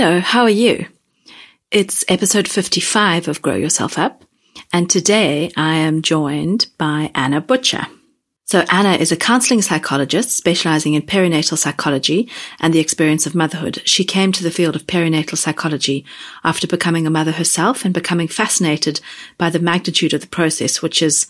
Hello, how are you? It's episode 55 of Grow Yourself Up, and today I am joined by Anna Butcher. So Anna is a counseling psychologist specializing in perinatal psychology and the experience of motherhood. She came to the field of perinatal psychology after becoming a mother herself and becoming fascinated by the magnitude of the process, which is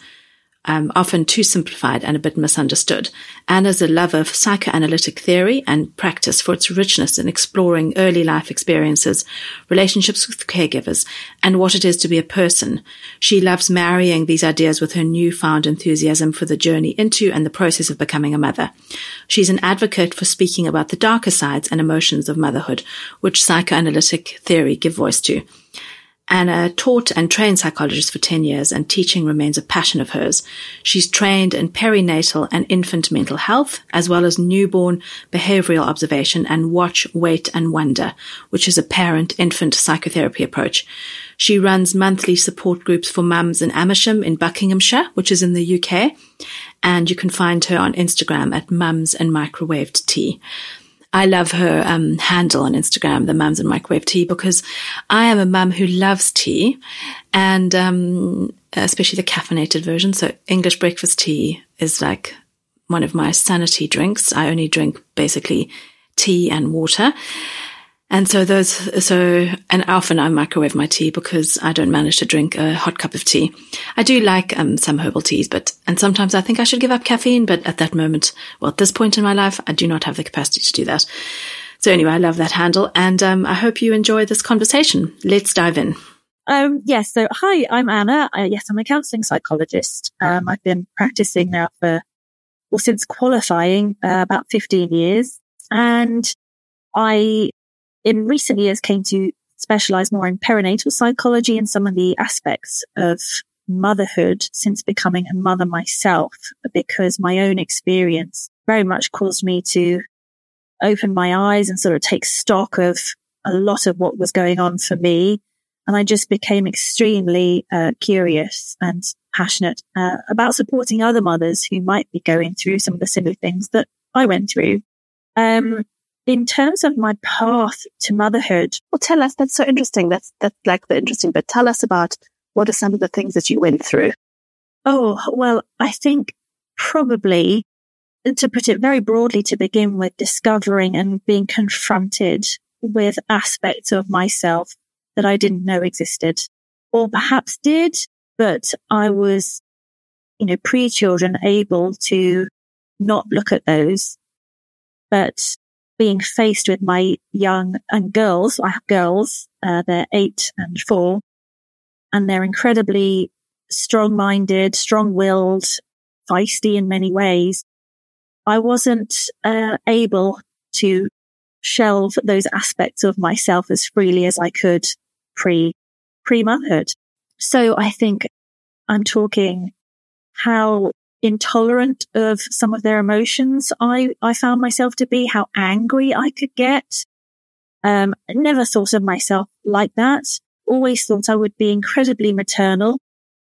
um, often too simplified and a bit misunderstood. Anna's a lover of psychoanalytic theory and practice for its richness in exploring early life experiences, relationships with caregivers, and what it is to be a person. She loves marrying these ideas with her newfound enthusiasm for the journey into and the process of becoming a mother. She's an advocate for speaking about the darker sides and emotions of motherhood, which psychoanalytic theory give voice to. Anna taught and trained psychologists for 10 years and teaching remains a passion of hers. She's trained in perinatal and infant mental health, as well as newborn behavioral observation and watch, wait and wonder, which is a parent-infant psychotherapy approach. She runs monthly support groups for mums in Amersham in Buckinghamshire, which is in the UK. And you can find her on Instagram at mums and microwaved tea. I love her um, handle on Instagram, the Mums and Microwave Tea, because I am a mum who loves tea, and um, especially the caffeinated version. So English breakfast tea is like one of my sanity drinks. I only drink basically tea and water. And so those, so, and often I microwave my tea because I don't manage to drink a hot cup of tea. I do like um, some herbal teas, but, and sometimes I think I should give up caffeine, but at that moment, well, at this point in my life, I do not have the capacity to do that. So anyway, I love that handle and um, I hope you enjoy this conversation. Let's dive in. Um, yes. So hi, I'm Anna. Yes, I'm a counseling psychologist. Um, I've been practicing now for, well, since qualifying, uh, about 15 years. And I in recent years came to specialize more in perinatal psychology and some of the aspects of motherhood since becoming a mother myself, because my own experience very much caused me to open my eyes and sort of take stock of a lot of what was going on for me. And I just became extremely uh, curious and passionate uh, about supporting other mothers who might be going through some of the similar things that I went through. Um, in terms of my path to motherhood. Well, tell us, that's so interesting. That's, that's like the interesting bit. Tell us about what are some of the things that you went through? Oh, well, I think probably uh, to put it very broadly to begin with, discovering and being confronted with aspects of myself that I didn't know existed or perhaps did, but I was, you know, pre-children able to not look at those, but being faced with my young and girls, I have girls, uh, they're eight and four, and they're incredibly strong minded, strong willed, feisty in many ways. I wasn't uh, able to shelve those aspects of myself as freely as I could pre pre motherhood. So I think I'm talking how intolerant of some of their emotions. I, I found myself to be how angry I could get, Um, I never thought of myself like that. Always thought I would be incredibly maternal.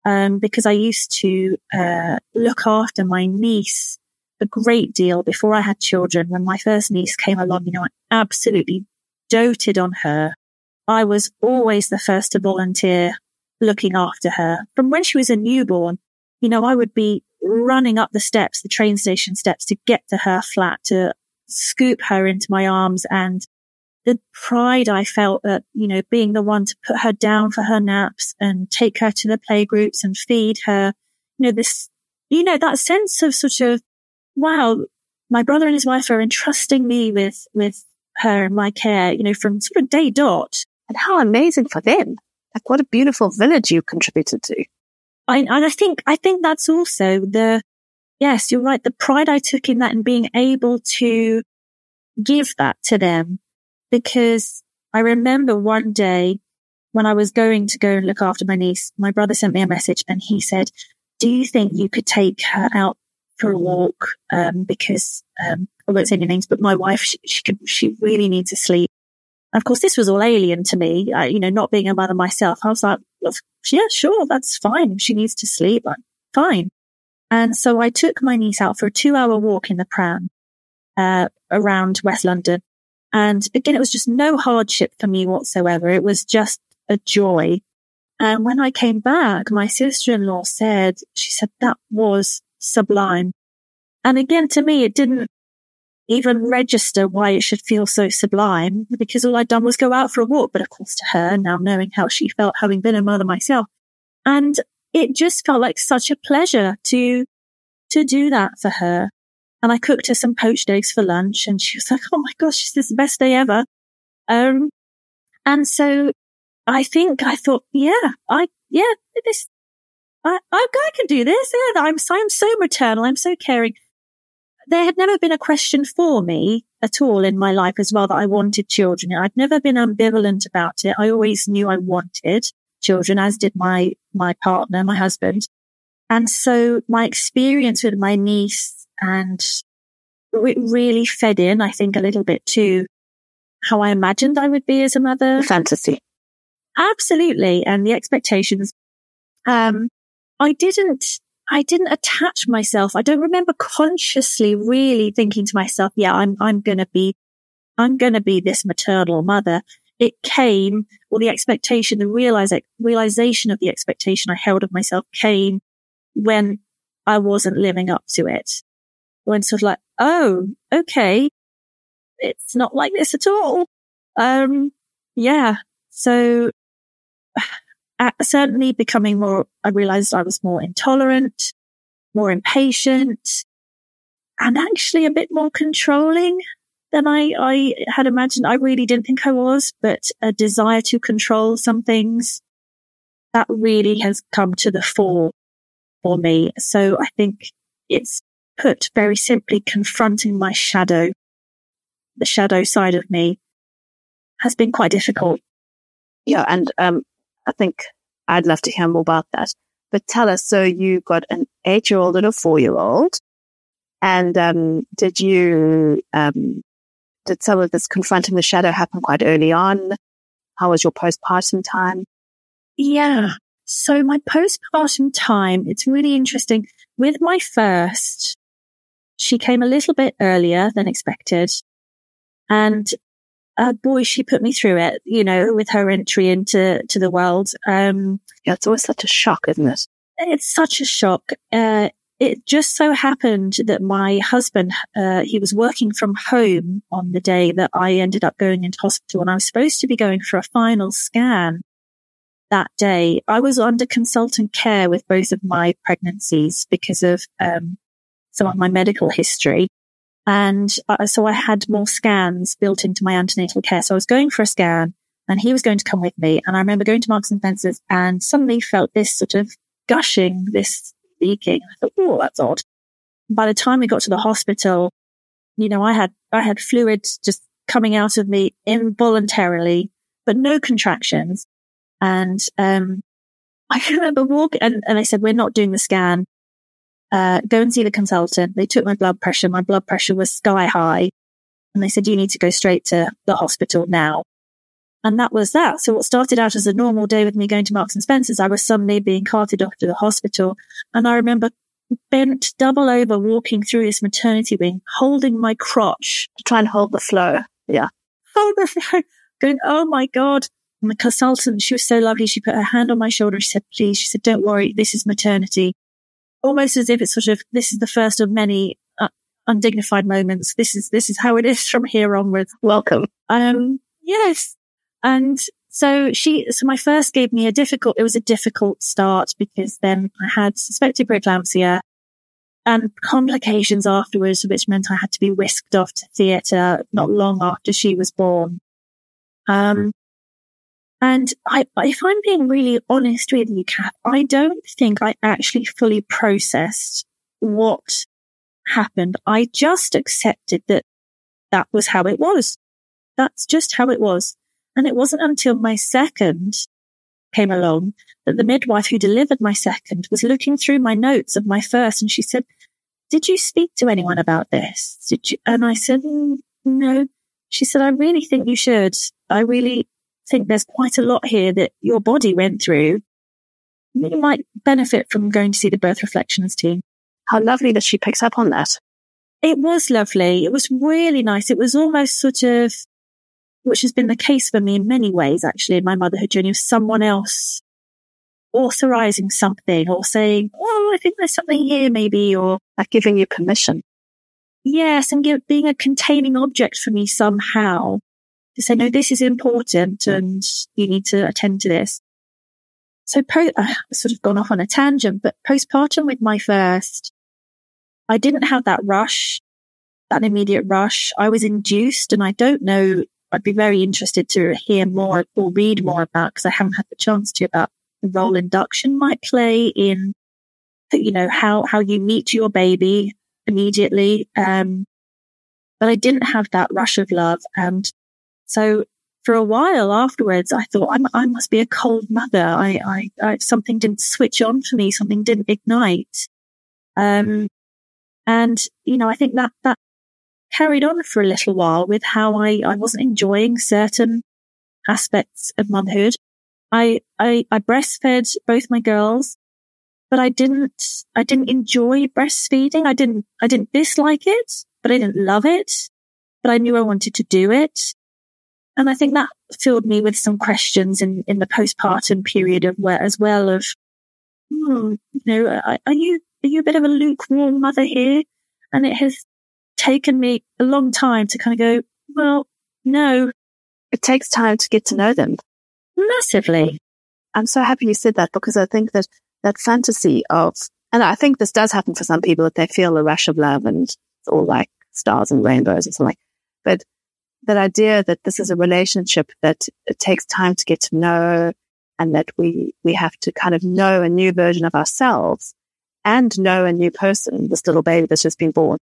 Um, because I used to, uh, look after my niece a great deal before I had children. When my first niece came along, you know, I absolutely doted on her. I was always the first to volunteer looking after her from when she was a newborn. You know, I would be running up the steps, the train station steps to get to her flat to scoop her into my arms and the pride I felt at, you know, being the one to put her down for her naps and take her to the playgroups and feed her, you know, this, you know, that sense of sort of, wow, my brother and his wife are entrusting me with, with her and my care, you know, from sort of day dot. And how amazing for them. Like what a beautiful village you contributed to. I, and I think, I think that's also the, yes, you're right. The pride I took in that and being able to give that to them because I remember one day when I was going to go and look after my niece, my brother sent me a message and he said, do you think you could take her out for a walk? Um, because, um, I won't say any names, but my wife, she, she could, she really needs to sleep. Of course, this was all alien to me. I, you know, not being a mother myself, I was like, yeah, sure, that's fine. If she needs to sleep, I'm fine. And so I took my niece out for a two hour walk in the pram, uh, around West London. And again, it was just no hardship for me whatsoever. It was just a joy. And when I came back, my sister-in-law said, she said that was sublime. And again, to me, it didn't even register why it should feel so sublime because all I'd done was go out for a walk. But of course to her now knowing how she felt having been a mother myself. And it just felt like such a pleasure to, to do that for her. And I cooked her some poached eggs for lunch and she was like, Oh my gosh, this is the best day ever. Um, and so I think I thought, yeah, I, yeah, this, I, I, I can do this. Yeah, I'm so, I'm so maternal. I'm so caring. There had never been a question for me at all in my life as well that I wanted children. I'd never been ambivalent about it. I always knew I wanted children, as did my, my partner, my husband. And so my experience with my niece and it really fed in, I think, a little bit to how I imagined I would be as a mother. Fantasy. Absolutely. And the expectations. Um, I didn't, I didn't attach myself. I don't remember consciously really thinking to myself, yeah, I'm, I'm going to be, I'm going to be this maternal mother. It came, or the expectation, the realize, realization of the expectation I held of myself came when I wasn't living up to it when sort of like, oh, okay, it's not like this at all. Um, yeah. So certainly becoming more, I realized I was more intolerant, more impatient and actually a bit more controlling than I, I had imagined. I really didn't think I was, but a desire to control some things that really has come to the fore for me. So I think it's put very simply, confronting my shadow, the shadow side of me has been quite difficult. Yeah. And, um, I think I'd love to hear more about that, but tell us, so you got an eight year old and a four year old and, um, did you, um, did some of this confronting the shadow happen quite early on? How was your postpartum time? Yeah. So my postpartum time, it's really interesting. With my first, she came a little bit earlier than expected. And uh, boy, she put me through it, you know, with her entry into to the world. Um, yeah, it's always such a shock, isn't it? It's such a shock. Uh, it just so happened that my husband, uh, he was working from home on the day that I ended up going into hospital and I was supposed to be going for a final scan that day. I was under consultant care with both of my pregnancies because of, um, some of my medical history. And uh, so I had more scans built into my antenatal care. So I was going for a scan and he was going to come with me. And I remember going to Marks and Spencer's and suddenly felt this sort of gushing, this leaking. I thought, oh, that's odd. By the time we got to the hospital, you know, I had, I had fluid just coming out of me involuntarily, but no contractions. And, um, I remember walking and, and they said, we're not doing the scan uh, go and see the consultant. They took my blood pressure. My blood pressure was sky high. And they said, you need to go straight to the hospital now. And that was that. So what started out as a normal day with me going to Marks and Spencer's, I was suddenly being carted off to the hospital. And I remember bent double over walking through this maternity wing, holding my crotch. To try and hold the flow. Yeah. Hold the flow. Going, oh my God. And the consultant, she was so lovely. She put her hand on my shoulder. She said, please, she said, don't worry. This is maternity. Almost as if it's sort of, this is the first of many uh, undignified moments. This is, this is how it is from here onwards. Welcome. Um, yes. And so she, so my first gave me a difficult, it was a difficult start because then I had suspected preeclampsia and complications afterwards, which meant I had to be whisked off to theatre not long after she was born. Um, and I, if I'm being really honest with you, Cath, I don't think I actually fully processed what happened. I just accepted that that was how it was. That's just how it was. And it wasn't until my second came along that the midwife who delivered my second was looking through my notes of my first and she said, did you speak to anyone about this? Did you? And I said, no. She said, I really think you should. I really think there's quite a lot here that your body went through. You might benefit from going to see the birth reflections team. How lovely that she picks up on that. It was lovely. It was really nice. It was almost sort of which has been the case for me in many ways, actually, in my motherhood journey of someone else authorizing something or saying, Oh, I think there's something here, maybe, or like giving you permission. Yes. And give, being a containing object for me somehow to say, no, this is important and you need to attend to this. So po- I've sort of gone off on a tangent, but postpartum with my first, I didn't have that rush, that immediate rush. I was induced and I don't know I'd be very interested to hear more or read more about because I haven't had the chance to about the role induction might play in, you know, how, how you meet your baby immediately. Um, but I didn't have that rush of love. And so for a while afterwards, I thought I'm, i must be a cold mother. I, I, I, something didn't switch on for me. Something didn't ignite. Um, and, you know, I think that, that carried on for a little while with how I, I wasn't enjoying certain aspects of motherhood. I, I, I breastfed both my girls, but I didn't, I didn't enjoy breastfeeding. I didn't, I didn't dislike it, but I didn't love it, but I knew I wanted to do it. And I think that filled me with some questions in, in the postpartum period of where, as well of, hmm, you know, are, are you, are you a bit of a lukewarm mother here? And it has taken me a long time to kind of go, well, no. It takes time to get to know them. Massively. I'm so happy you said that because I think that that fantasy of, and I think this does happen for some people that they feel a rush of love and it's all like stars and rainbows and something. But that idea that this is a relationship that it takes time to get to know and that we, we have to kind of know a new version of ourselves and know a new person, this little baby that's just been born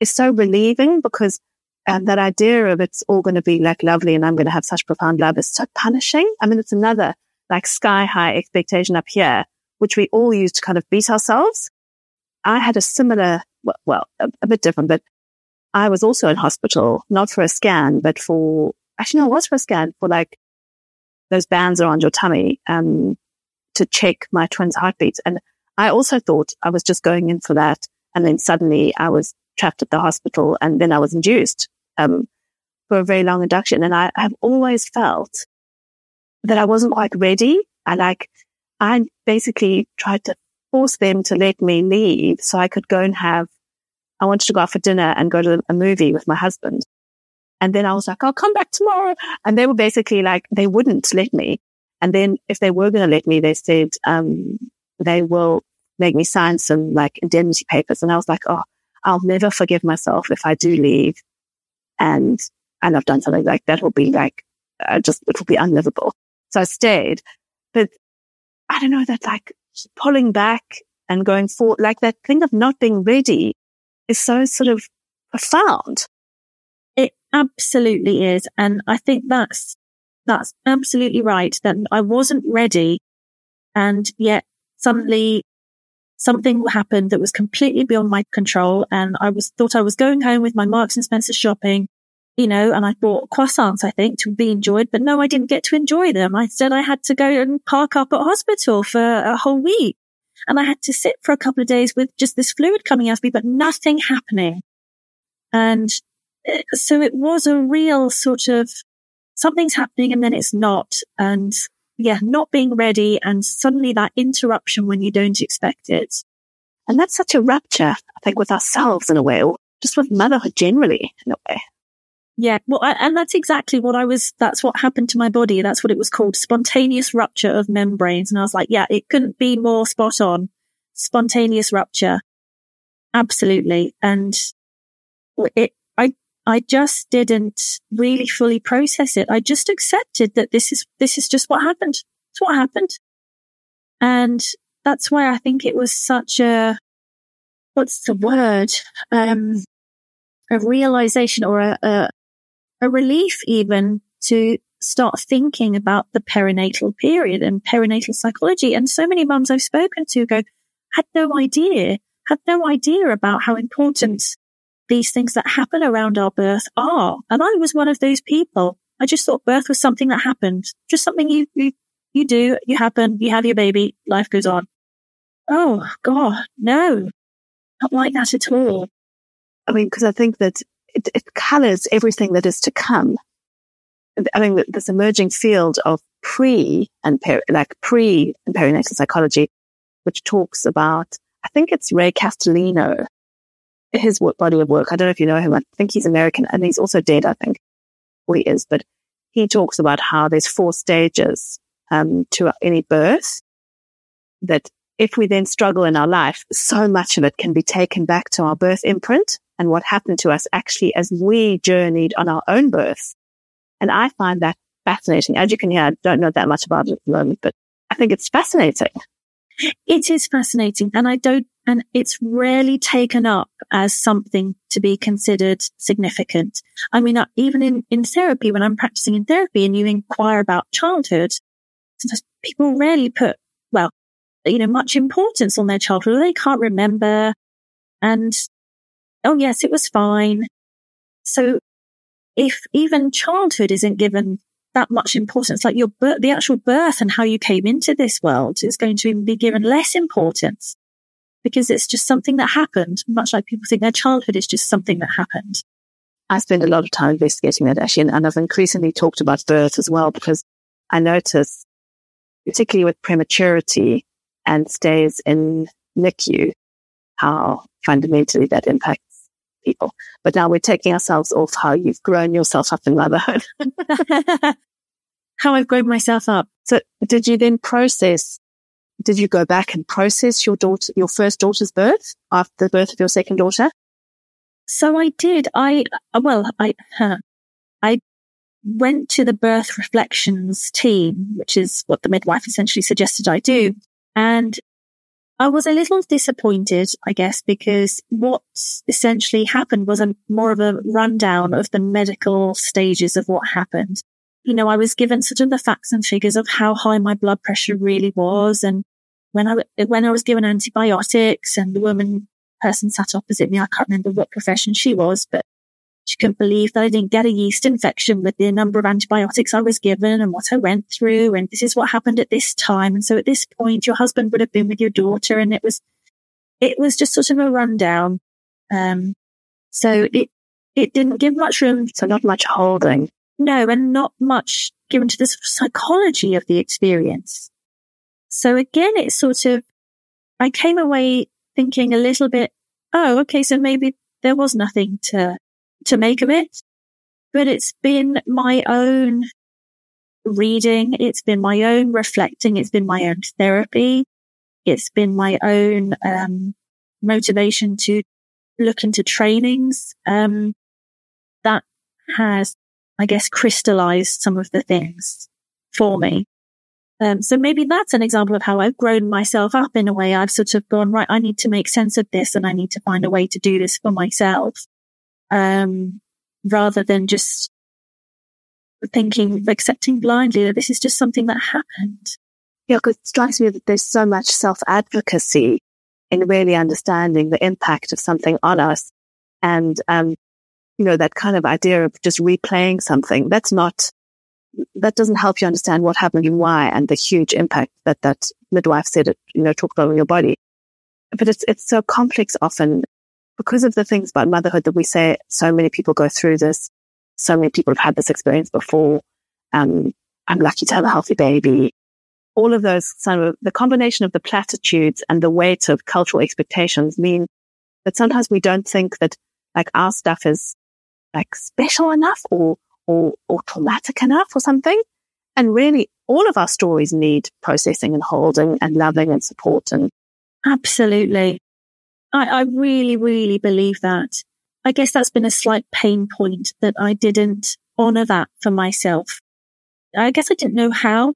is so relieving because um, that idea of it's all going to be like lovely and I'm going to have such profound love is so punishing. I mean, it's another like sky high expectation up here, which we all use to kind of beat ourselves. I had a similar, well, well a, a, bit different, but I was also in hospital, not for a scan, but for, actually, no, it was for a scan for like those bands around your tummy, um, to check my twins' heartbeats. And I also thought I was just going in for that. And then suddenly I was trapped at the hospital and then I was induced, um, for a very long induction. And I have always felt that I wasn't quite ready. I like, I basically tried to force them to let me leave so I could go and have, I wanted to go out for dinner and go to a movie with my husband. And then I was like, I'll come back tomorrow. And they were basically like, they wouldn't let me. And then if they were going to let me, they said, um, they will make me sign some like indemnity papers. And I was like, Oh, I'll never forgive myself if I do leave and, and I've done something like that will be like, uh, just, it will be unlivable. So I stayed, but I don't know that like pulling back and going forward, like that thing of not being ready is so sort of profound. It absolutely is. And I think that's, that's absolutely right that I wasn't ready. And yet suddenly something happened that was completely beyond my control. And I was thought I was going home with my Marks and Spencer shopping you know, and I bought croissants, I think, to be enjoyed, but no, I didn't get to enjoy them. I said I had to go and park up at hospital for a whole week. And I had to sit for a couple of days with just this fluid coming out of me, but nothing happening. And uh, so it was a real sort of something's happening and then it's not. And yeah, not being ready and suddenly that interruption when you don't expect it. And that's such a rupture, I think, with ourselves in a way, or just with motherhood generally in a way. Yeah. Well, and that's exactly what I was, that's what happened to my body. That's what it was called spontaneous rupture of membranes. And I was like, yeah, it couldn't be more spot on. Spontaneous rupture. Absolutely. And it, I, I just didn't really fully process it. I just accepted that this is, this is just what happened. It's what happened. And that's why I think it was such a, what's the word? Um, a realization or a, a, a relief even to start thinking about the perinatal period and perinatal psychology. And so many mums I've spoken to go, had no idea, had no idea about how important these things that happen around our birth are. And I was one of those people. I just thought birth was something that happened, just something you, you, you do, you happen, you have your baby, life goes on. Oh God, no, not like that at all. I mean, because I think that it, it colors everything that is to come. I think this emerging field of pre and peri- like pre and perinatal psychology, which talks about, I think it's Ray Castellino, his body of work. I don't know if you know him. I think he's American and he's also dead, I think, or he is, but he talks about how there's four stages, um, to any birth that if we then struggle in our life, so much of it can be taken back to our birth imprint and what happened to us actually as we journeyed on our own birth. And I find that fascinating. As you can hear, I don't know that much about it at the moment, but I think it's fascinating. It is fascinating. And I don't, and it's rarely taken up as something to be considered significant. I mean, uh, even in, in therapy, when I'm practicing in therapy and you inquire about childhood, sometimes people rarely put, well, you know, much importance on their childhood. They can't remember. And oh yes, it was fine. So if even childhood isn't given that much importance, like your birth, the actual birth and how you came into this world is going to be given less importance because it's just something that happened, much like people think their childhood is just something that happened. I spend a lot of time investigating that actually, and I've increasingly talked about birth as well because I notice, particularly with prematurity and stays in NICU, how fundamentally that impacts people. But now we're taking ourselves off how you've grown yourself up in motherhood. how I've grown myself up. So did you then process, did you go back and process your daughter, your first daughter's birth after the birth of your second daughter? So I did. I, well, I, huh, I went to the birth reflections team, which is what the midwife essentially suggested I do. And I was a little disappointed, I guess, because what essentially happened was a more of a rundown of the medical stages of what happened. You know, I was given sort of the facts and figures of how high my blood pressure really was. And when I, when I was given antibiotics and the woman person sat opposite me, I can't remember what profession she was, but she couldn't believe that I didn't get a yeast infection with the number of antibiotics I was given and what I went through. And this is what happened at this time. And so at this point, your husband would have been with your daughter. And it was, it was just sort of a rundown. Um, so it, it didn't give much room. So not much holding. No, and not much given to the psychology of the experience. So again, it's sort of, I came away thinking a little bit, oh, okay, so maybe there was nothing to to make of it. But it's been my own reading. It's been my own reflecting. It's been my own therapy. It's been my own, um, motivation to look into trainings, um, that has, I guess, crystallized some of the things for me. Um, so maybe that's an example of how I've grown myself up in a way. I've sort of gone, right, I need to make sense of this and I need to find a way to do this for myself um, rather than just thinking, accepting blindly that this is just something that happened. Yeah, because it strikes me that there's so much self advocacy in really understanding the impact of something on us. And um, you know, that kind of idea of just replaying something. That's not, that doesn't help you understand what happened and why and the huge impact that that midwife said it, you know, talked about on your body. But it's, it's so complex often because of the things about motherhood that we say so many people go through this. So many people have had this experience before. Um, I'm lucky to have a healthy baby. All of those of the combination of the platitudes and the weight of cultural expectations mean that sometimes we don't think that like our stuff is like special enough or, or, or traumatic enough or something. And really all of our stories need processing and holding and loving and support and absolutely. I, I really, really believe that. I guess that's been a slight pain point that I didn't honor that for myself. I guess I didn't know how.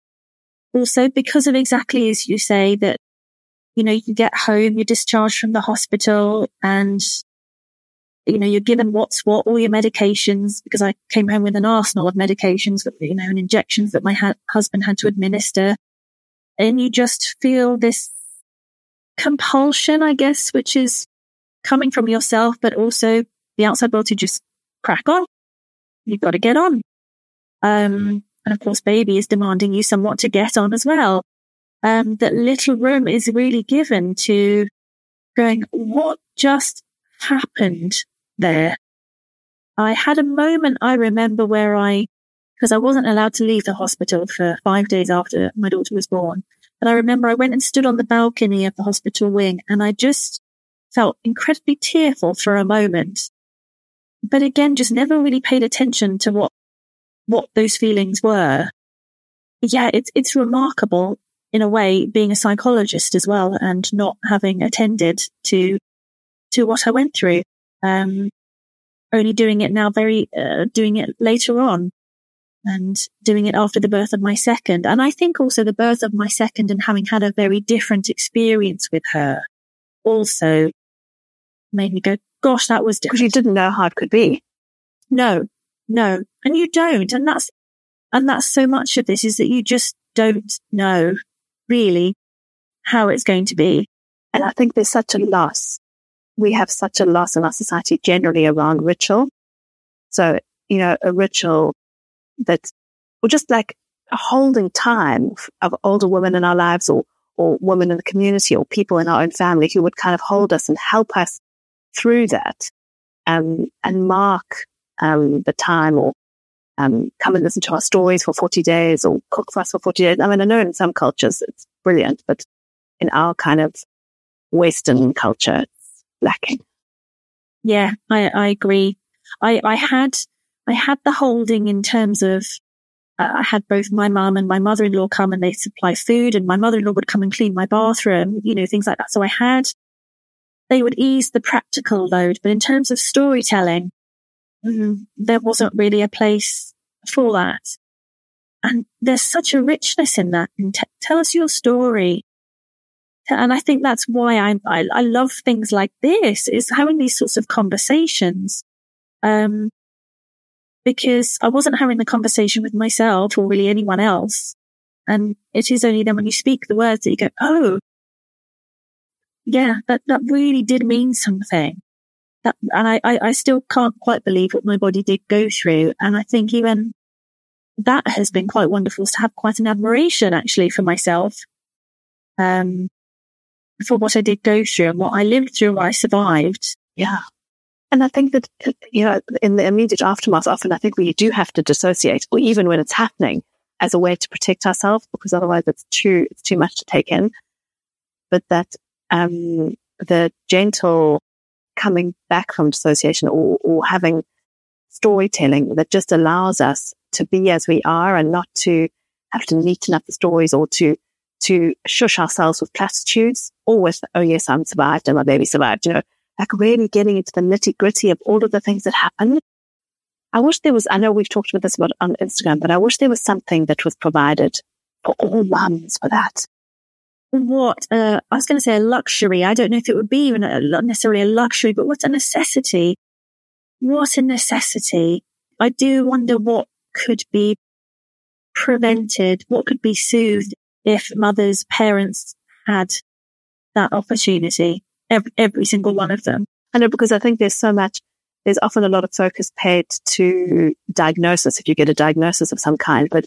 Also, because of exactly as you say that, you know, you get home, you're discharged from the hospital and, you know, you're given what's what, all your medications, because I came home with an arsenal of medications, you know, and injections that my ha- husband had to administer. And you just feel this compulsion, I guess, which is coming from yourself, but also the outside world to just crack on. You've got to get on. Um, and of course, baby is demanding you somewhat to get on as well. Um, that little room is really given to going, what just happened there? I had a moment I remember where I, because I wasn't allowed to leave the hospital for five days after my daughter was born. But I remember I went and stood on the balcony of the hospital wing and I just felt incredibly tearful for a moment. But again, just never really paid attention to what, what those feelings were. Yeah, it's, it's remarkable in a way being a psychologist as well and not having attended to, to what I went through. Um, only doing it now very, uh, doing it later on and doing it after the birth of my second. And I think also the birth of my second and having had a very different experience with her also made me go, gosh, that was different. Because you didn't know how it could be. No, no. And you don't. And that's, and that's so much of this is that you just don't know really how it's going to be. And I think there's such a loss. We have such a loss in our society generally around ritual. So, you know, a ritual that, or just like holding time of older women in our lives or, or women in the community or people in our own family who would kind of hold us and help us through that, um, and mark, um, the time or, um, come and listen to our stories for 40 days or cook for us for 40 days. I mean, I know in some cultures it's brilliant, but in our kind of Western culture, it's lacking. Yeah, I, I agree. I, I had I had the holding in terms of uh, I had both my mum and my mother-in-law come and they supply food and my mother-in-law would come and clean my bathroom, you know, things like that. So I had, they would ease the practical load, but in terms of storytelling, mm, there wasn't really a place for that. And there's such a richness in that. And t- tell us your story. And I think that's why I, I, I love things like this is having these sorts of conversations. Um, because I wasn't having the conversation with myself or really anyone else. And it is only then when you speak the words that you go, Oh, yeah, that, that really did mean something. That, and I, I, I still can't quite believe what my body did go through. And I think even that has been quite wonderful to have quite an admiration actually for myself. Um, for what I did go through and what I lived through, I survived. Yeah. And I think that, you know, in the immediate aftermath, often I think we do have to dissociate or even when it's happening as a way to protect ourselves because otherwise it's too, it's too much to take in. But that, um, the gentle coming back from dissociation or, or having storytelling that just allows us to be as we are and not to have to neaten up the stories or to, to shush ourselves with platitudes or with, oh yes, I'm survived and my baby survived, you know, like really getting into the nitty gritty of all of the things that happen. I wish there was, I know we've talked about this about on Instagram, but I wish there was something that was provided for all mums for that. What, uh, I was going to say a luxury. I don't know if it would be even a, necessarily a luxury, but what's a necessity? What a necessity. I do wonder what could be prevented, what could be soothed if mothers, parents had that opportunity every, every single one of them. I know because I think there's so much there's often a lot of focus paid to diagnosis if you get a diagnosis of some kind. But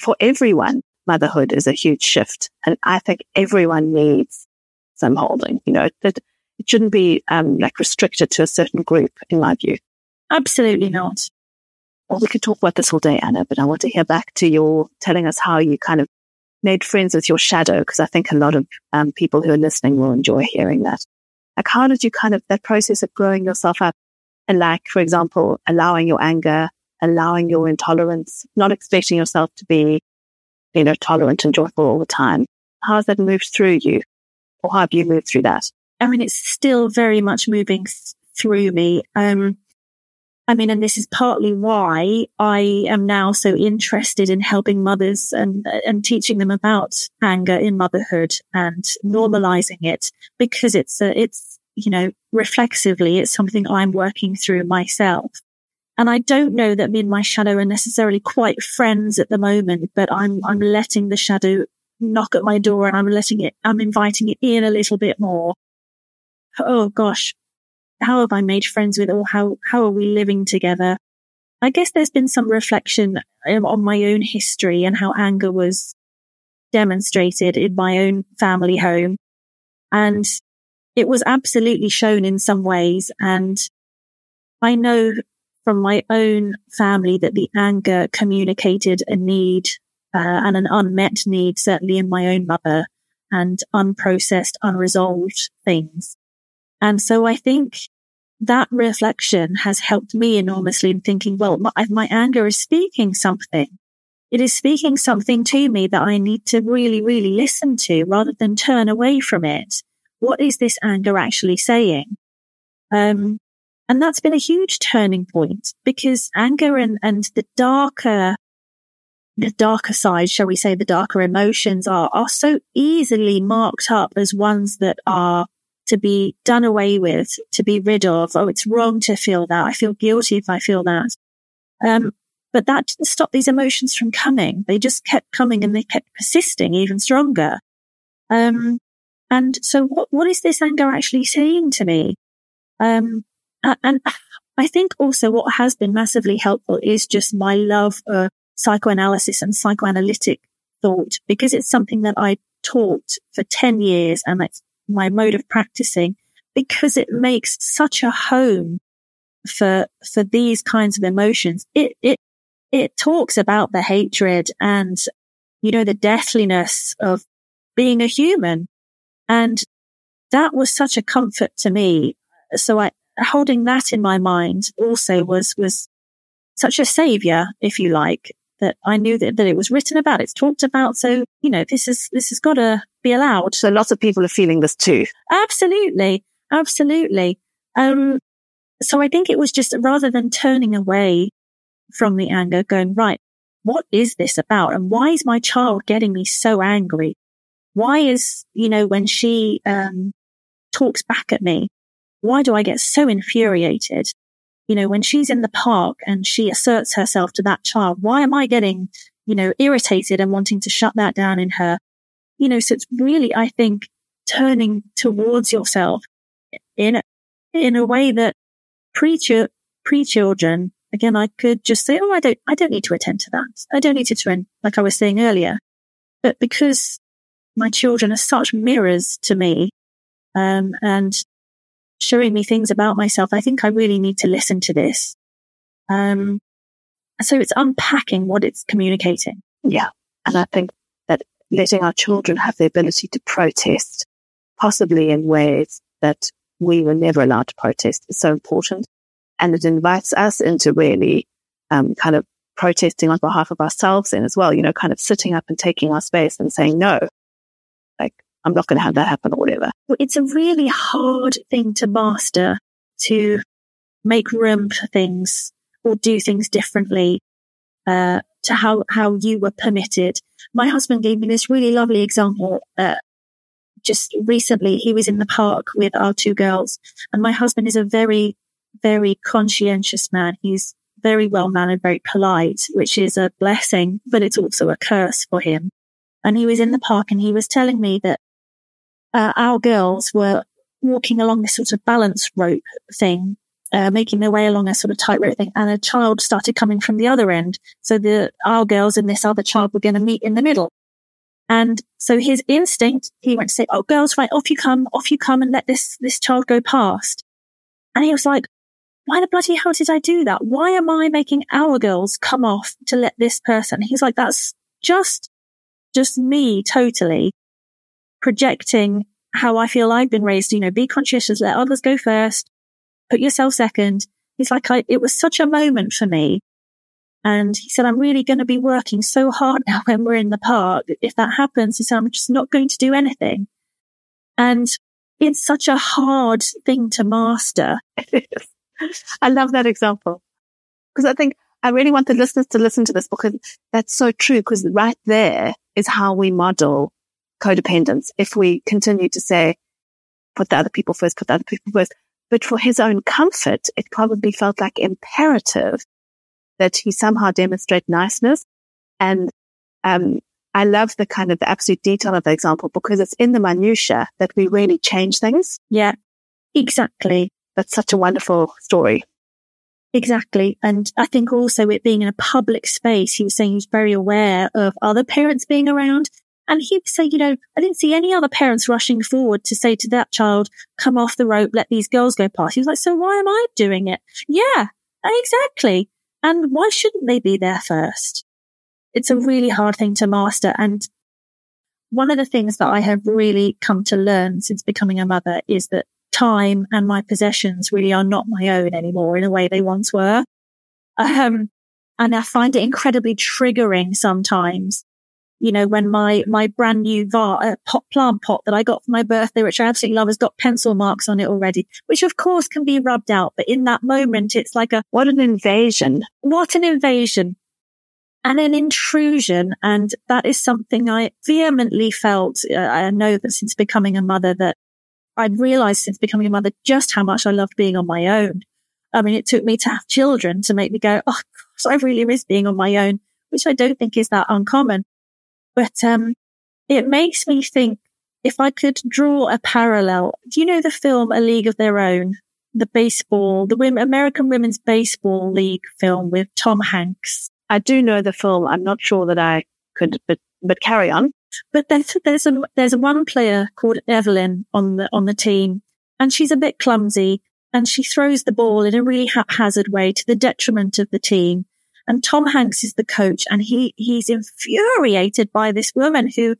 for everyone, motherhood is a huge shift. And I think everyone needs some holding, you know, that it shouldn't be um, like restricted to a certain group in my view. Absolutely not. Well, we could talk about this all day, Anna, but I want to hear back to your telling us how you kind of made friends with your shadow, because I think a lot of um, people who are listening will enjoy hearing that. Like, how did you kind of, that process of growing yourself up and like, for example, allowing your anger, allowing your intolerance, not expecting yourself to be, you know, tolerant and joyful all the time. How has that moved through you? Or how have you moved through that? I mean, it's still very much moving through me. Um, I mean, and this is partly why I am now so interested in helping mothers and, and teaching them about anger in motherhood and normalizing it because it's a, it's, you know, reflexively, it's something I'm working through myself. And I don't know that me and my shadow are necessarily quite friends at the moment, but I'm, I'm letting the shadow knock at my door and I'm letting it, I'm inviting it in a little bit more. Oh gosh, how have I made friends with or how, how are we living together? I guess there's been some reflection um, on my own history and how anger was demonstrated in my own family home. And it was absolutely shown in some ways. And I know from my own family that the anger communicated a need uh, and an unmet need, certainly in my own mother and unprocessed, unresolved things. And so I think that reflection has helped me enormously in thinking, well, my, my anger is speaking something. It is speaking something to me that I need to really, really listen to rather than turn away from it. What is this anger actually saying? Um, and that's been a huge turning point because anger and, and the darker, the darker side, shall we say, the darker emotions are, are so easily marked up as ones that are to be done away with, to be rid of. Oh, it's wrong to feel that. I feel guilty if I feel that. Um, but that didn't stop these emotions from coming. They just kept coming and they kept persisting even stronger. Um, and so what, what is this anger actually saying to me? Um, and I think also what has been massively helpful is just my love of psychoanalysis and psychoanalytic thought because it's something that I taught for 10 years and that's my mode of practicing because it makes such a home for, for these kinds of emotions. It, it, it talks about the hatred and, you know, the deathliness of being a human. And that was such a comfort to me. So I, holding that in my mind also was, was such a savior, if you like, that I knew that, that it was written about, it's talked about. So, you know, this is, this has got to be allowed. So lots of people are feeling this too. Absolutely. Absolutely. Um, so I think it was just rather than turning away from the anger, going, right, what is this about? And why is my child getting me so angry? Why is, you know, when she, um, talks back at me, why do I get so infuriated? you know, when she's in the park and she asserts herself to that child, why am I getting, you know, irritated and wanting to shut that down in her? You know, so it's really, I think, turning towards yourself in, in a way that pre pre-children, again, I could just say, Oh, I don't, I don't need to attend to that. I don't need to attend, like I was saying earlier. But because my children are such mirrors to me, um, and showing me things about myself. I think I really need to listen to this. Um, so it's unpacking what it's communicating. Yeah. And I think letting our children have the ability to protest, possibly in ways that we were never allowed to protest is so important. And it invites us into really, um, kind of protesting on behalf of ourselves and as well, you know, kind of sitting up and taking our space and saying, no, like I'm not going to have that happen or whatever. It's a really hard thing to master to make room for things or do things differently, uh, to how, how you were permitted. My husband gave me this really lovely example, uh, just recently. He was in the park with our two girls and my husband is a very, very conscientious man. He's very well mannered, very polite, which is a blessing, but it's also a curse for him. And he was in the park and he was telling me that uh, our girls were walking along this sort of balance rope thing uh, making their way along a sort of tightrope thing, and a child started coming from the other end. So the our girls and this other child were going to meet in the middle. And so his instinct, he went to say, "Oh, girls, right, off you come, off you come, and let this this child go past." And he was like, "Why the bloody hell did I do that? Why am I making our girls come off to let this person?" He's like, "That's just, just me, totally projecting how I feel I've been raised. You know, be conscientious, let others go first, put yourself second. He's like, I, it was such a moment for me. And he said, I'm really going to be working so hard now when we're in the park. If that happens, he said, I'm just not going to do anything. And it's such a hard thing to master. I love that example because I think I really want the listeners to listen to this because that's so true. Because right there is how we model codependence. If we continue to say, put the other people first, put the other people first. But for his own comfort, it probably felt like imperative that he somehow demonstrate niceness. And, um, I love the kind of the absolute detail of the example because it's in the minutia that we really change things. Yeah, exactly. That's such a wonderful story. Exactly. And I think also it being in a public space, he was saying he was very aware of other parents being around. And he would say, you know, I didn't see any other parents rushing forward to say to that child, come off the rope, let these girls go past. He was like, so why am I doing it? Yeah, exactly. And why shouldn't they be there first? It's a really hard thing to master. And one of the things that I have really come to learn since becoming a mother is that time and my possessions really are not my own anymore in a way they once were. Um, and I find it incredibly triggering sometimes. You know, when my, my brand new var, uh, pot plant pot that I got for my birthday, which I absolutely love, has got pencil marks on it already, which of course can be rubbed out. But in that moment, it's like a, what an invasion. What an invasion and an intrusion. And that is something I vehemently felt. Uh, I know that since becoming a mother that I'd realized since becoming a mother just how much I loved being on my own. I mean, it took me to have children to make me go, oh, gosh, I really miss being on my own, which I don't think is that uncommon. But, um, it makes me think if I could draw a parallel. Do you know the film A League of Their Own? The baseball, the women, American Women's Baseball League film with Tom Hanks. I do know the film. I'm not sure that I could, but, but carry on. But there's, there's a, there's a one player called Evelyn on the, on the team and she's a bit clumsy and she throws the ball in a really haphazard way to the detriment of the team. And Tom Hanks is the coach and he, he's infuriated by this woman who,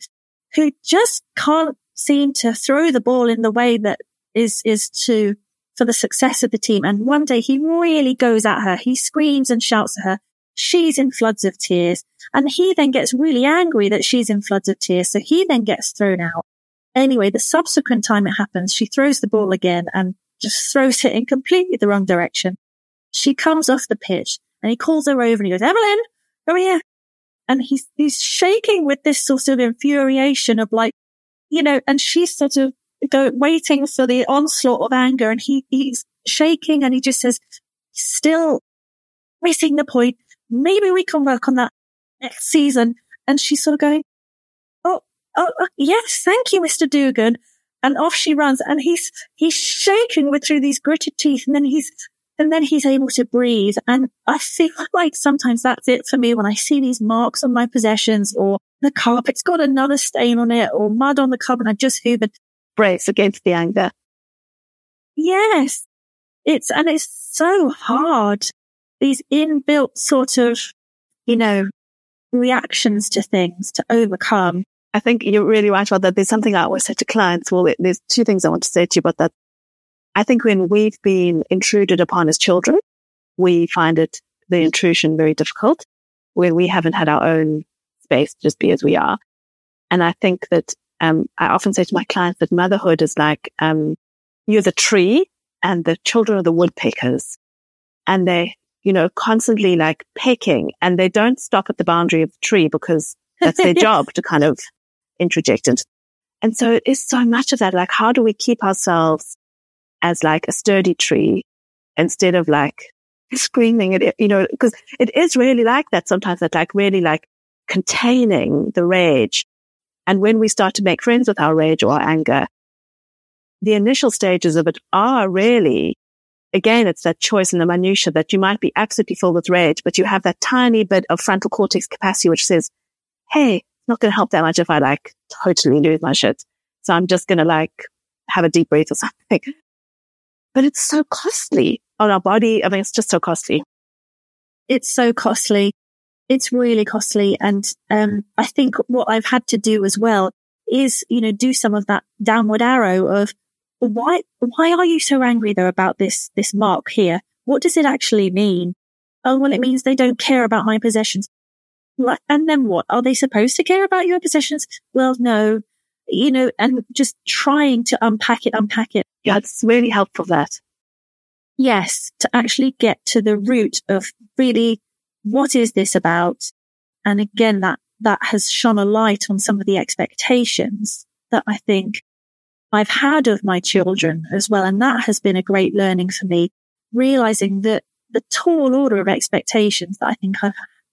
who just can't seem to throw the ball in the way that is, is to, for the success of the team. And one day he really goes at her. He screams and shouts at her. She's in floods of tears. And he then gets really angry that she's in floods of tears. So he then gets thrown out. Anyway, the subsequent time it happens, she throws the ball again and just throws it in completely the wrong direction. She comes off the pitch and he calls her over and he goes, Evelyn, come here. And he's, he's shaking with this sort of infuriation of like, you know, and she's sort of go waiting for the onslaught of anger and he, he's shaking and he just says, still missing the point. Maybe we can work on that next season. And she's sort of going, Oh, oh, oh yes, thank you, Mr. Dugan. And off she runs and he's, he's shaking with through these gritted teeth and then he's and then he's able to breathe. And I feel like sometimes that's it for me when I see these marks on my possessions or the carpet's got another stain on it or mud on the carpet. I just hoovered. Brace against the anger. Yes. It's, and it's so hard. These inbuilt sort of, you know, reactions to things to overcome. I think you're really right about that. There's something I always say to clients. Well, there's two things I want to say to you about that. I think when we've been intruded upon as children, we find it, the intrusion very difficult when we haven't had our own space to just be as we are. And I think that, um, I often say to my clients that motherhood is like, um, you're the tree and the children are the woodpeckers and they, you know, constantly like pecking and they don't stop at the boundary of the tree because that's their job to kind of interject into. And so it is so much of that. Like, how do we keep ourselves as like a sturdy tree instead of like screaming at it, you know, because it is really like that sometimes that like really like containing the rage. And when we start to make friends with our rage or our anger, the initial stages of it are really again, it's that choice in the minutia that you might be absolutely full with rage, but you have that tiny bit of frontal cortex capacity, which says, Hey, not going to help that much if I like totally lose my shit. So I'm just going to like have a deep breath or something. But it's so costly on our body. I mean, it's just so costly. It's so costly. It's really costly. And, um, I think what I've had to do as well is, you know, do some of that downward arrow of why, why are you so angry though about this, this mark here? What does it actually mean? Oh, well, it means they don't care about my possessions. And then what? Are they supposed to care about your possessions? Well, no, you know, and just trying to unpack it, unpack it. Yeah, it's really helpful that. Yes, to actually get to the root of really what is this about? And again, that, that has shone a light on some of the expectations that I think I've had of my children as well. And that has been a great learning for me, realizing that the tall order of expectations that I think I've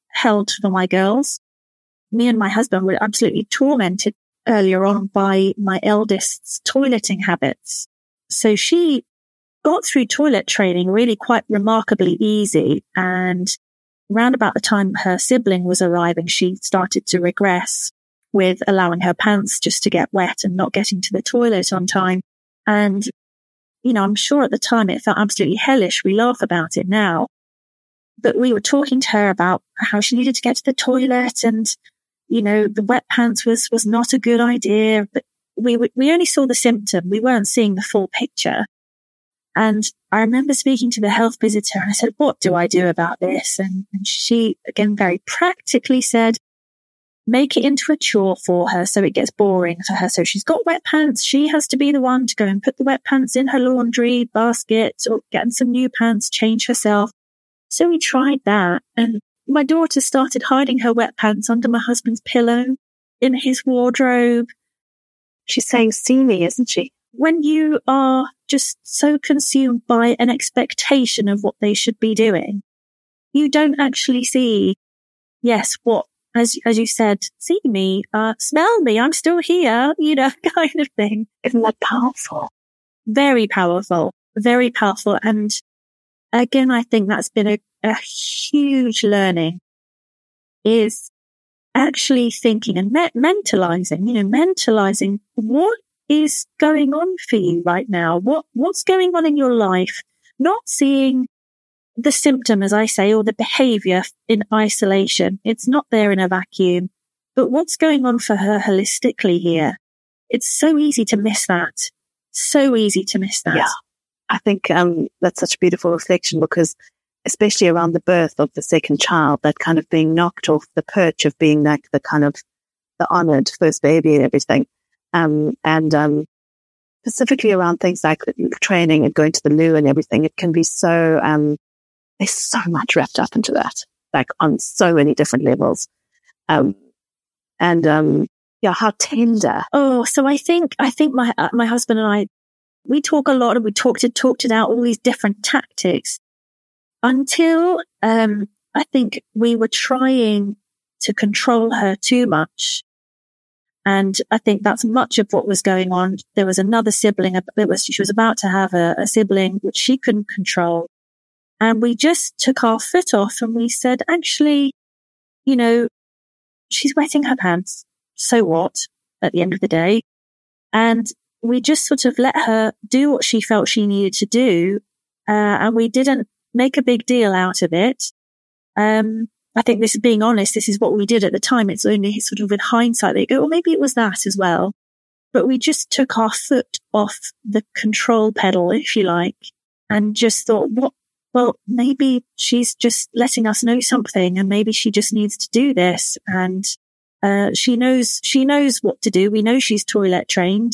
held for my girls. Me and my husband were absolutely tormented earlier on by my eldest's toileting habits. So she got through toilet training really quite remarkably easy. And around about the time her sibling was arriving, she started to regress with allowing her pants just to get wet and not getting to the toilet on time. And, you know, I'm sure at the time it felt absolutely hellish. We laugh about it now. But we were talking to her about how she needed to get to the toilet and, you know, the wet pants was, was not a good idea. But we, we only saw the symptom. We weren't seeing the full picture. And I remember speaking to the health visitor and I said, what do I do about this? And, and she again very practically said, make it into a chore for her so it gets boring for her. So she's got wet pants. She has to be the one to go and put the wet pants in her laundry basket or get some new pants, change herself. So we tried that and my daughter started hiding her wet pants under my husband's pillow in his wardrobe. She's saying, see me, isn't she? When you are just so consumed by an expectation of what they should be doing, you don't actually see, yes, what, as, as you said, see me, uh, smell me, I'm still here, you know, kind of thing. Isn't that powerful? Very powerful, very powerful. And again, I think that's been a, a huge learning is actually thinking and me- mentalizing, you know, mentalizing what is going on for you right now? What, what's going on in your life? Not seeing the symptom, as I say, or the behavior in isolation. It's not there in a vacuum, but what's going on for her holistically here? It's so easy to miss that. So easy to miss that. Yeah. I think um, that's such a beautiful reflection because, especially around the birth of the second child, that kind of being knocked off the perch of being like the kind of the honored first baby and everything. Um, and um, specifically around things like training and going to the loo and everything, it can be so, um, there's so much wrapped up into that, like on so many different levels. Um, and, um, yeah, how tender. Oh, so I think, I think my, uh, my husband and I we talk a lot and we talked it, talked out, all these different tactics until, um, I think we were trying to control her too much. And I think that's much of what was going on. There was another sibling. It was, she was about to have a, a sibling, which she couldn't control. And we just took our foot off and we said, actually, you know, she's wetting her pants. So what at the end of the day? And we just sort of let her do what she felt she needed to do. Uh, and we didn't make a big deal out of it. Um, I think this is being honest. This is what we did at the time. It's only sort of with hindsight that you go, well, maybe it was that as well. But we just took our foot off the control pedal, if you like, and just thought, what? Well, maybe she's just letting us know something and maybe she just needs to do this. And, uh, she knows, she knows what to do. We know she's toilet trained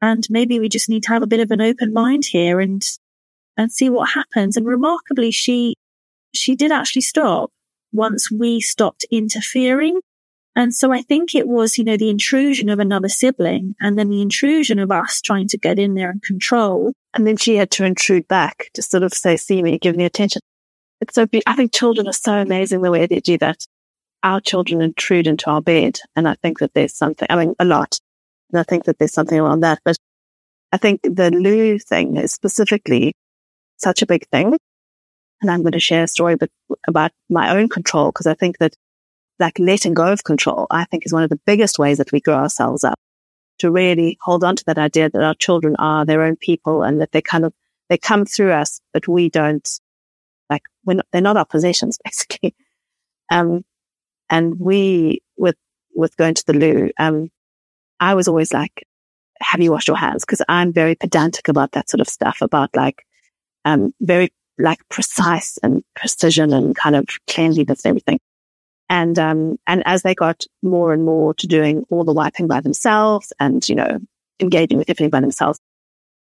and maybe we just need to have a bit of an open mind here and, and see what happens. And remarkably, she, she did actually stop once we stopped interfering. And so I think it was, you know, the intrusion of another sibling and then the intrusion of us trying to get in there and control. And then she had to intrude back to sort of say, see me, give me attention. It's so, be- I think children are so amazing the way they do that. Our children intrude into our bed. And I think that there's something, I mean, a lot. And I think that there's something around that. But I think the loo thing is specifically, such a big thing. And I'm going to share a story about my own control because I think that like letting go of control, I think is one of the biggest ways that we grow ourselves up to really hold on to that idea that our children are their own people and that they kind of, they come through us, but we don't like, we're not, they're not our possessions basically. Um, and we, with, with going to the loo, um, I was always like, have you washed your hands? Cause I'm very pedantic about that sort of stuff, about like, um, very like precise and precision and kind of cleanliness and everything. And, um, and as they got more and more to doing all the wiping by themselves and, you know, engaging with everything by themselves,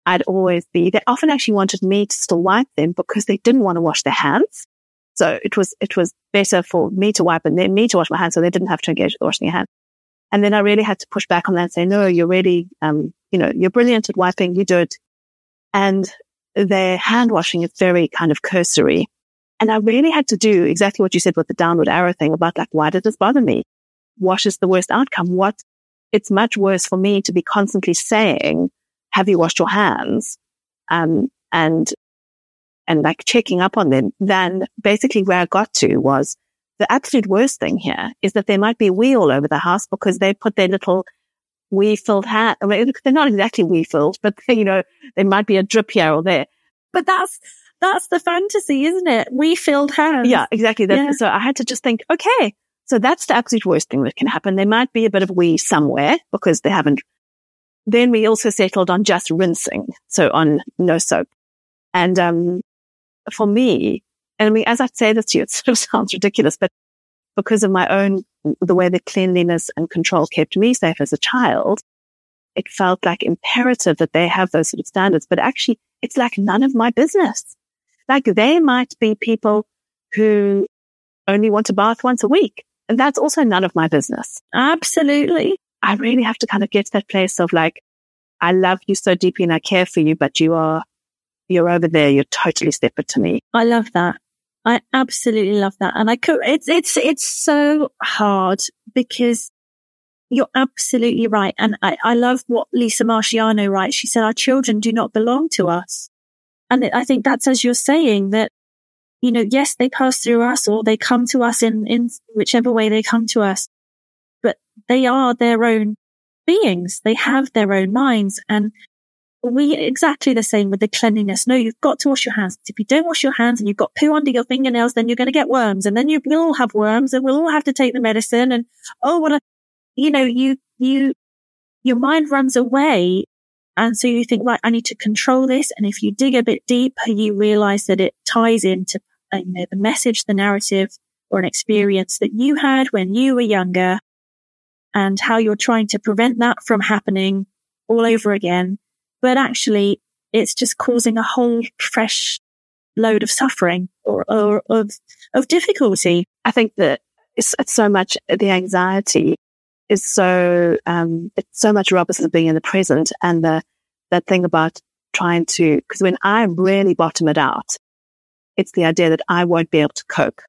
I'd always be, they often actually wanted me to still wipe them because they didn't want to wash their hands. So it was, it was better for me to wipe and then me to wash my hands so they didn't have to engage with washing their hands. And then I really had to push back on that and say, no, you're really, um, you know, you're brilliant at wiping. You do it. And their hand washing is very kind of cursory. And I really had to do exactly what you said with the downward arrow thing about like, why did this bother me? What is the worst outcome? What? It's much worse for me to be constantly saying, have you washed your hands? Um, and, and like checking up on them than basically where I got to was the absolute worst thing here is that there might be wee all over the house because they put their little wee filled hand. I mean, they're not exactly wee filled, but you know, there might be a drip here or there. But that's, that's the fantasy, isn't it? We filled hands. Yeah, exactly. That, yeah. So I had to just think, okay, so that's the absolute worst thing that can happen. There might be a bit of wee somewhere because they haven't. Then we also settled on just rinsing. So on no soap. And, um, for me, and I mean, as I say this to you, it sort of sounds ridiculous, but because of my own, the way that cleanliness and control kept me safe as a child, it felt like imperative that they have those sort of standards. But actually, it's like none of my business. Like they might be people who only want to bath once a week. And that's also none of my business. Absolutely. I really have to kind of get to that place of like, I love you so deeply and I care for you, but you are, you're over there. You're totally separate to me. I love that. I absolutely love that. And I could, it's, it's, it's so hard because you're absolutely right. And I, I love what Lisa Marchiano writes. She said, our children do not belong to us. And I think that's as you're saying that, you know, yes, they pass through us or they come to us in, in whichever way they come to us, but they are their own beings. They have their own minds and we exactly the same with the cleanliness. No, you've got to wash your hands. If you don't wash your hands and you've got poo under your fingernails, then you're going to get worms and then you will all have worms and we'll all have to take the medicine. And oh, what a, you know, you, you, your mind runs away and so you think, right, I need to control this. And if you dig a bit deeper, you realize that it ties into uh, you know, the message, the narrative or an experience that you had when you were younger and how you're trying to prevent that from happening all over again. But actually it's just causing a whole fresh load of suffering or, or of, of difficulty. I think that it's, it's so much the anxiety is so, um, it's so much of being in the present and the, that thing about trying to, because when I really bottom it out, it's the idea that I won't be able to cope.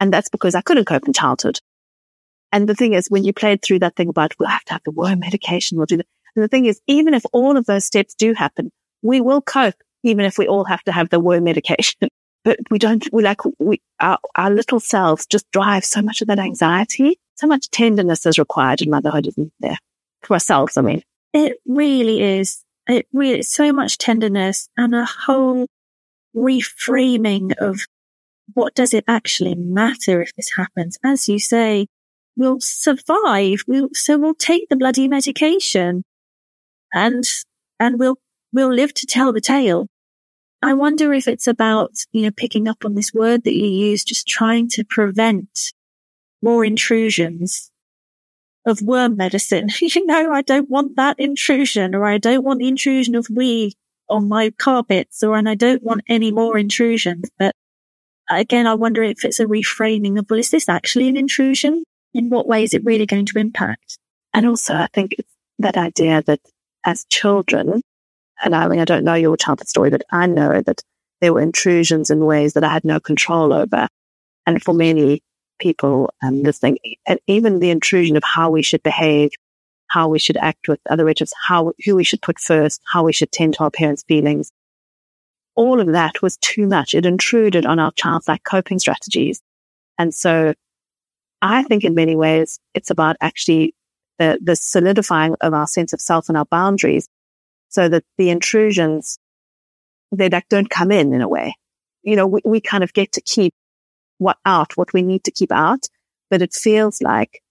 And that's because I couldn't cope in childhood. And the thing is, when you played through that thing about we'll have to have the worm medication, we'll do that. And the thing is, even if all of those steps do happen, we will cope, even if we all have to have the worm medication. but we don't, we like, we, our, our little selves just drive so much of that anxiety so much tenderness is required in motherhood, isn't there? For ourselves, I mean. It really is. It really, so much tenderness and a whole reframing of what does it actually matter if this happens? As you say, we'll survive. We'll, so we'll take the bloody medication and, and we'll, we'll live to tell the tale. I wonder if it's about, you know, picking up on this word that you use, just trying to prevent more intrusions of worm medicine. you know, I don't want that intrusion or I don't want the intrusion of wee on my carpets or, and I don't want any more intrusions. But again, I wonder if it's a reframing of, well, is this actually an intrusion? In what way is it really going to impact? And also, I think it's that idea that as children, and I mean, I don't know your childhood story, but I know that there were intrusions in ways that I had no control over. And for many, people um, listening, and even the intrusion of how we should behave, how we should act with other relatives, how who we should put first, how we should tend to our parents' feelings. all of that was too much. It intruded on our childlike coping strategies. And so I think in many ways it's about actually the, the solidifying of our sense of self and our boundaries so that the intrusions, they like don't come in in a way. You know, we, we kind of get to keep what out, what we need to keep out, but it feels like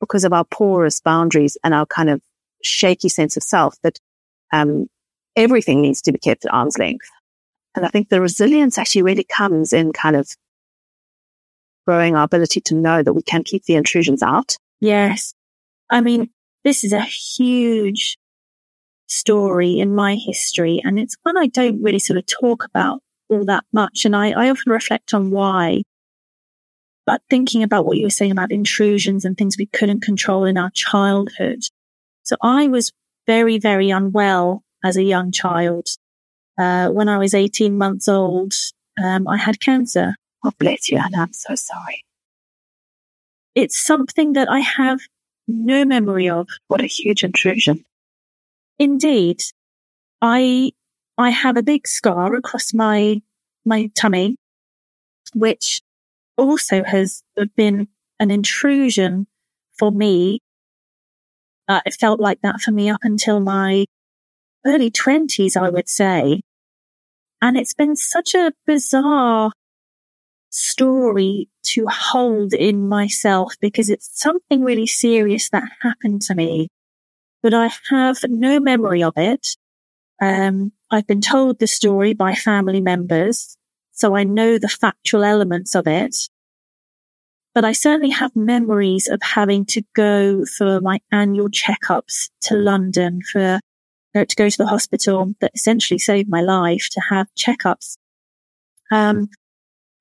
because of our porous boundaries and our kind of shaky sense of self that, um, everything needs to be kept at arm's length. And I think the resilience actually really comes in kind of growing our ability to know that we can keep the intrusions out. Yes. I mean, this is a huge story in my history, and it's one I don't really sort of talk about all that much. And I, I often reflect on why. But thinking about what you were saying about intrusions and things we couldn't control in our childhood. So I was very, very unwell as a young child. Uh, when I was 18 months old, um, I had cancer. Oh, bless you, Anna. I'm so sorry. It's something that I have no memory of. What a huge intrusion. Indeed. I, I have a big scar across my, my tummy, which also has been an intrusion for me. Uh, it felt like that for me up until my early twenties, I would say. And it's been such a bizarre story to hold in myself because it's something really serious that happened to me, but I have no memory of it. Um, I've been told the story by family members, so I know the factual elements of it. But I certainly have memories of having to go for my annual checkups to London for to go to the hospital that essentially saved my life to have checkups. Um,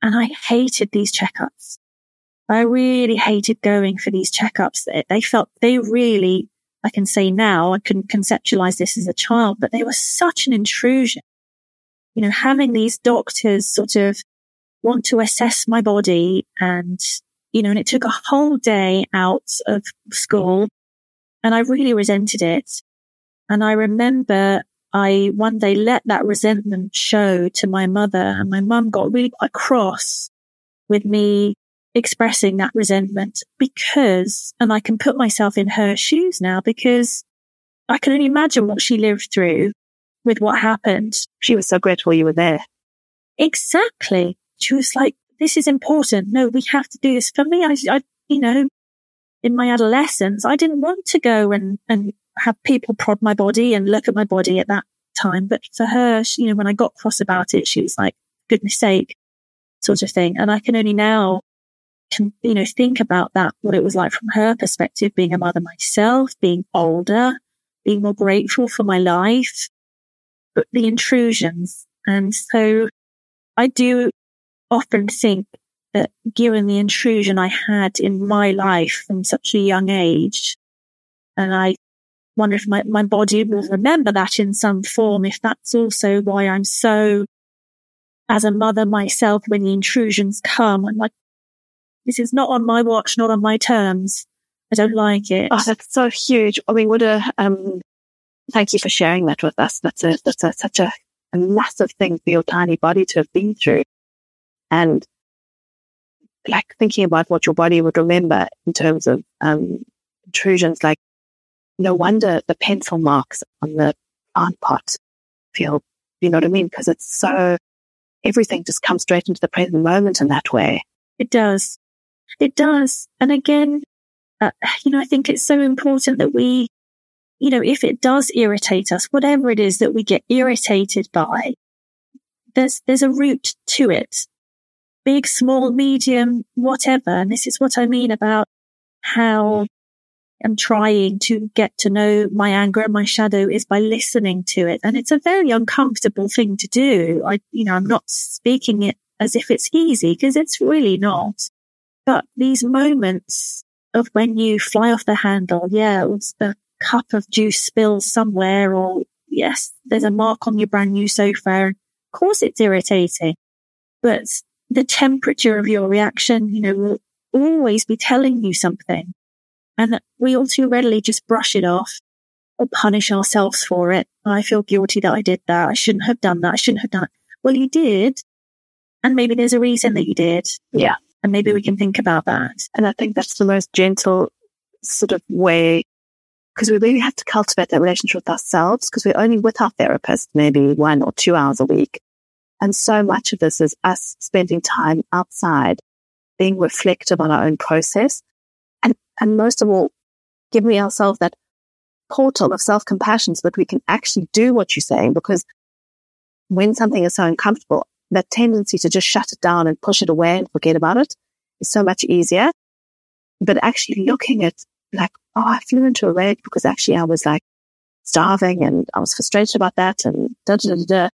and I hated these checkups. I really hated going for these checkups. They felt, they really, I can say now, I couldn't conceptualize this as a child, but they were such an intrusion. You know, having these doctors sort of want to assess my body and, you know, and it took a whole day out of school and I really resented it. And I remember I one day let that resentment show to my mother and my mum got really quite cross with me expressing that resentment because, and I can put myself in her shoes now because I can only imagine what she lived through with what happened. She was so grateful you were there. Exactly. She was like, this is important. No, we have to do this. For me, I, I you know, in my adolescence, I didn't want to go and, and have people prod my body and look at my body at that time. But for her, she, you know, when I got cross about it, she was like, goodness sake, sort of thing. And I can only now can, you know, think about that, what it was like from her perspective, being a mother myself, being older, being more grateful for my life, but the intrusions. And so I do often think that given the intrusion I had in my life from such a young age, and I wonder if my, my body will remember that in some form, if that's also why I'm so, as a mother myself, when the intrusions come, I'm like, this is not on my watch, not on my terms. I don't like it. Oh, that's so huge. I mean, what a, um, thank you for sharing that with us. That's a, that's a, such a, a massive thing for your tiny body to have been through. And like thinking about what your body would remember in terms of, um, intrusions, like no wonder the pencil marks on the plant pot feel, you know what I mean? Because it's so, everything just comes straight into the present moment in that way. It does. It does. And again, uh, you know, I think it's so important that we, you know, if it does irritate us, whatever it is that we get irritated by, there's, there's a route to it. Big, small, medium, whatever. And this is what I mean about how am trying to get to know my anger and my shadow is by listening to it. And it's a very uncomfortable thing to do. I, you know, I'm not speaking it as if it's easy because it's really not. But these moments of when you fly off the handle, yeah, the cup of juice spills somewhere or yes, there's a mark on your brand new sofa. Of course it's irritating, but the temperature of your reaction, you know, will always be telling you something. And we all too readily just brush it off or punish ourselves for it. I feel guilty that I did that. I shouldn't have done that. I shouldn't have done it. well, you did. And maybe there's a reason that you did. Yeah. And maybe we can think about that. And I think that's the most gentle sort of way because we really have to cultivate that relationship with ourselves because we're only with our therapist maybe one or two hours a week. And so much of this is us spending time outside, being reflective on our own process. And, and most of all, giving ourselves that portal of self compassion so that we can actually do what you're saying. Because when something is so uncomfortable, that tendency to just shut it down and push it away and forget about it is so much easier. But actually looking at like, oh, I flew into a rage because actually I was like starving and I was frustrated about that and da da da da.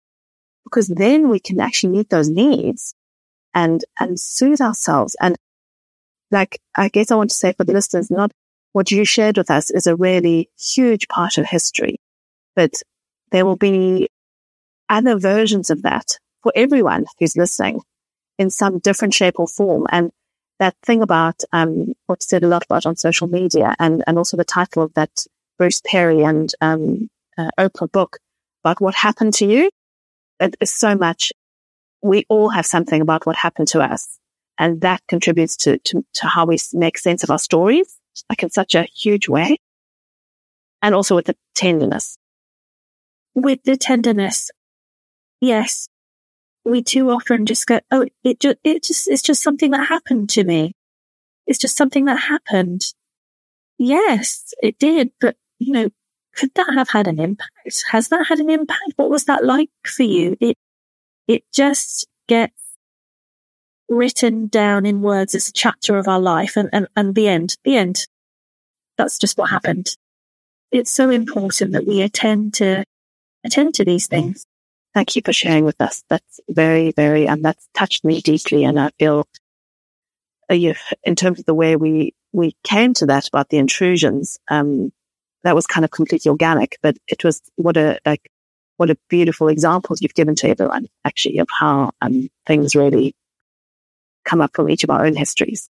Because then we can actually meet those needs and, and soothe ourselves. And like, I guess I want to say for the listeners, not what you shared with us is a really huge part of history, but there will be other versions of that for everyone who's listening in some different shape or form. And that thing about um, what's said a lot about on social media, and and also the title of that Bruce Perry and um, uh, Oprah book about what happened to you. It is so much. We all have something about what happened to us, and that contributes to to, to how we make sense of our stories, like in such a huge way, and also with the tenderness. With the tenderness, yes, we too often just go, oh, it just, it just, it's just something that happened to me. It's just something that happened. Yes, it did. But, you know, could that have had an impact? Has that had an impact? What was that like for you? It, it just gets written down in words as a chapter of our life and, and, and the end, the end. That's just what happened. It's so important that we attend to, attend to these things. Thank you for sharing with us. That's very, very, and that's touched me deeply. And I feel, uh, you, in terms of the way we, we came to that about the intrusions, um, that was kind of completely organic, but it was what a, like, what a beautiful examples you've given to everyone actually of how, um, things really come up from each of our own histories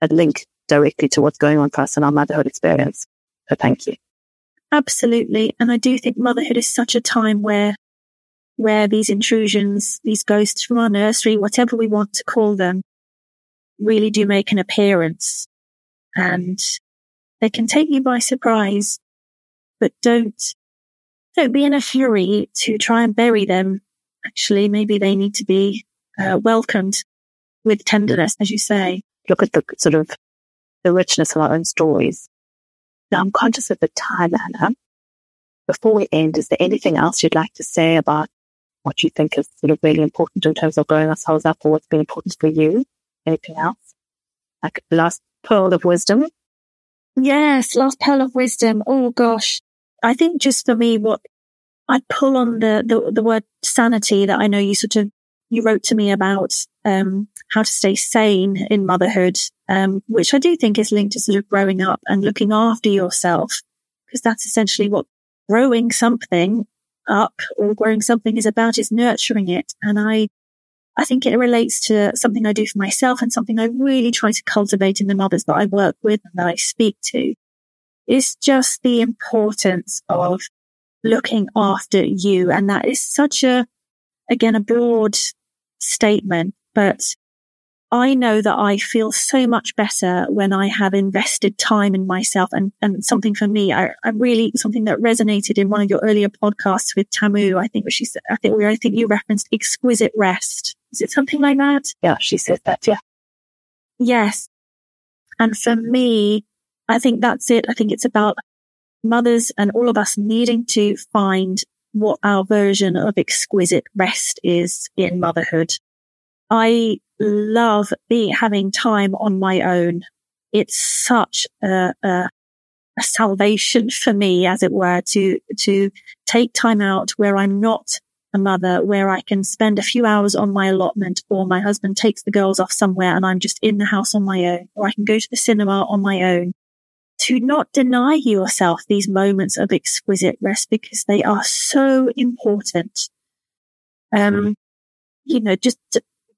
that link directly to what's going on for us in our motherhood experience. So thank you. Absolutely. And I do think motherhood is such a time where where these intrusions, these ghosts from our nursery, whatever we want to call them, really do make an appearance. And they can take you by surprise, but don't, don't be in a hurry to try and bury them. Actually, maybe they need to be uh, welcomed with tenderness, as you say. Look at the sort of the richness of our own stories. Now I'm conscious of the time, Anna. Before we end, is there anything else you'd like to say about what you think is sort of really important in terms of growing ourselves up or what's been important for you? Anything else? Like last pearl of wisdom? Yes, last pearl of wisdom. Oh gosh. I think just for me, what I'd pull on the, the, the word sanity that I know you sort of, you wrote to me about, um, how to stay sane in motherhood, um, which I do think is linked to sort of growing up and looking after yourself because that's essentially what growing something up or growing something is about is nurturing it. And I, I think it relates to something I do for myself and something I really try to cultivate in the mothers that I work with and that I speak to. It's just the importance of looking after you. And that is such a, again, a broad statement, but I know that I feel so much better when I have invested time in myself and, and something for me, I, I really, something that resonated in one of your earlier podcasts with Tamu. I think she said, I think we, I think you referenced exquisite rest. Is it something like that? Yeah, she said that. Yeah. Yes. And for me, I think that's it. I think it's about mothers and all of us needing to find what our version of exquisite rest is in motherhood. I love being having time on my own. It's such a, a, a salvation for me, as it were, to to take time out where I'm not a mother, where I can spend a few hours on my allotment, or my husband takes the girls off somewhere and I'm just in the house on my own, or I can go to the cinema on my own. To not deny yourself these moments of exquisite rest because they are so important. Um, you know, just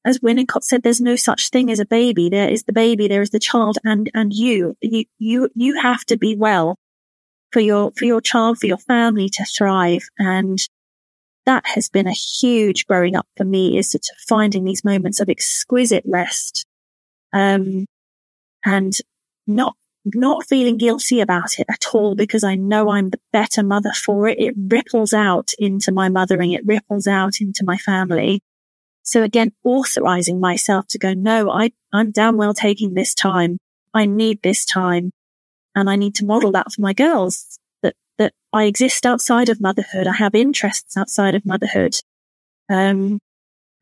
as Winnicott said, there's no such thing as a baby. There is the baby, there is the child, and and you. You you you have to be well for your for your child, for your family to thrive. And that has been a huge growing up for me is sort of finding these moments of exquisite rest. Um, and not, not feeling guilty about it at all because I know I'm the better mother for it. It ripples out into my mothering. It ripples out into my family. So again, authorizing myself to go, no, I, I'm damn well taking this time. I need this time and I need to model that for my girls that, that I exist outside of motherhood. I have interests outside of motherhood. Um,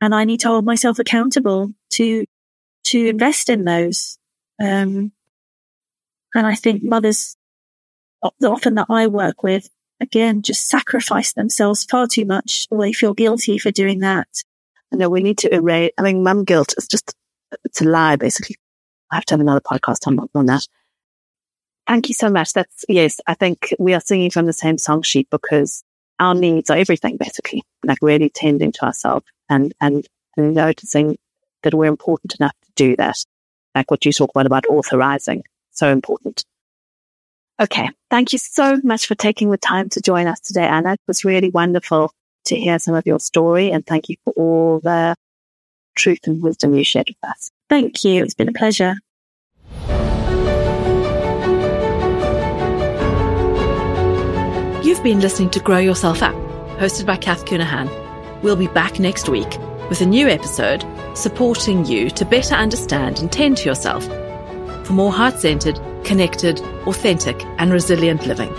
and I need to hold myself accountable to, to invest in those. Um, and I think mothers often that I work with, again, just sacrifice themselves far too much or they feel guilty for doing that. Know we need to erase, I mean, mum guilt is just, it's a lie, basically. I have to have another podcast on, on that. Thank you so much. That's, yes, I think we are singing from the same song sheet because our needs are everything, basically, like really tending to ourselves and, and, and noticing that we're important enough to do that. Like what you talk about, about authorizing. So important. Okay. Thank you so much for taking the time to join us today, Anna. It was really wonderful to hear some of your story and thank you for all the truth and wisdom you shared with us. Thank you. It's been a pleasure. You've been listening to Grow Yourself Up, hosted by Cath Counihan. We'll be back next week with a new episode supporting you to better understand and tend to yourself for more heart centered, connected, authentic, and resilient living.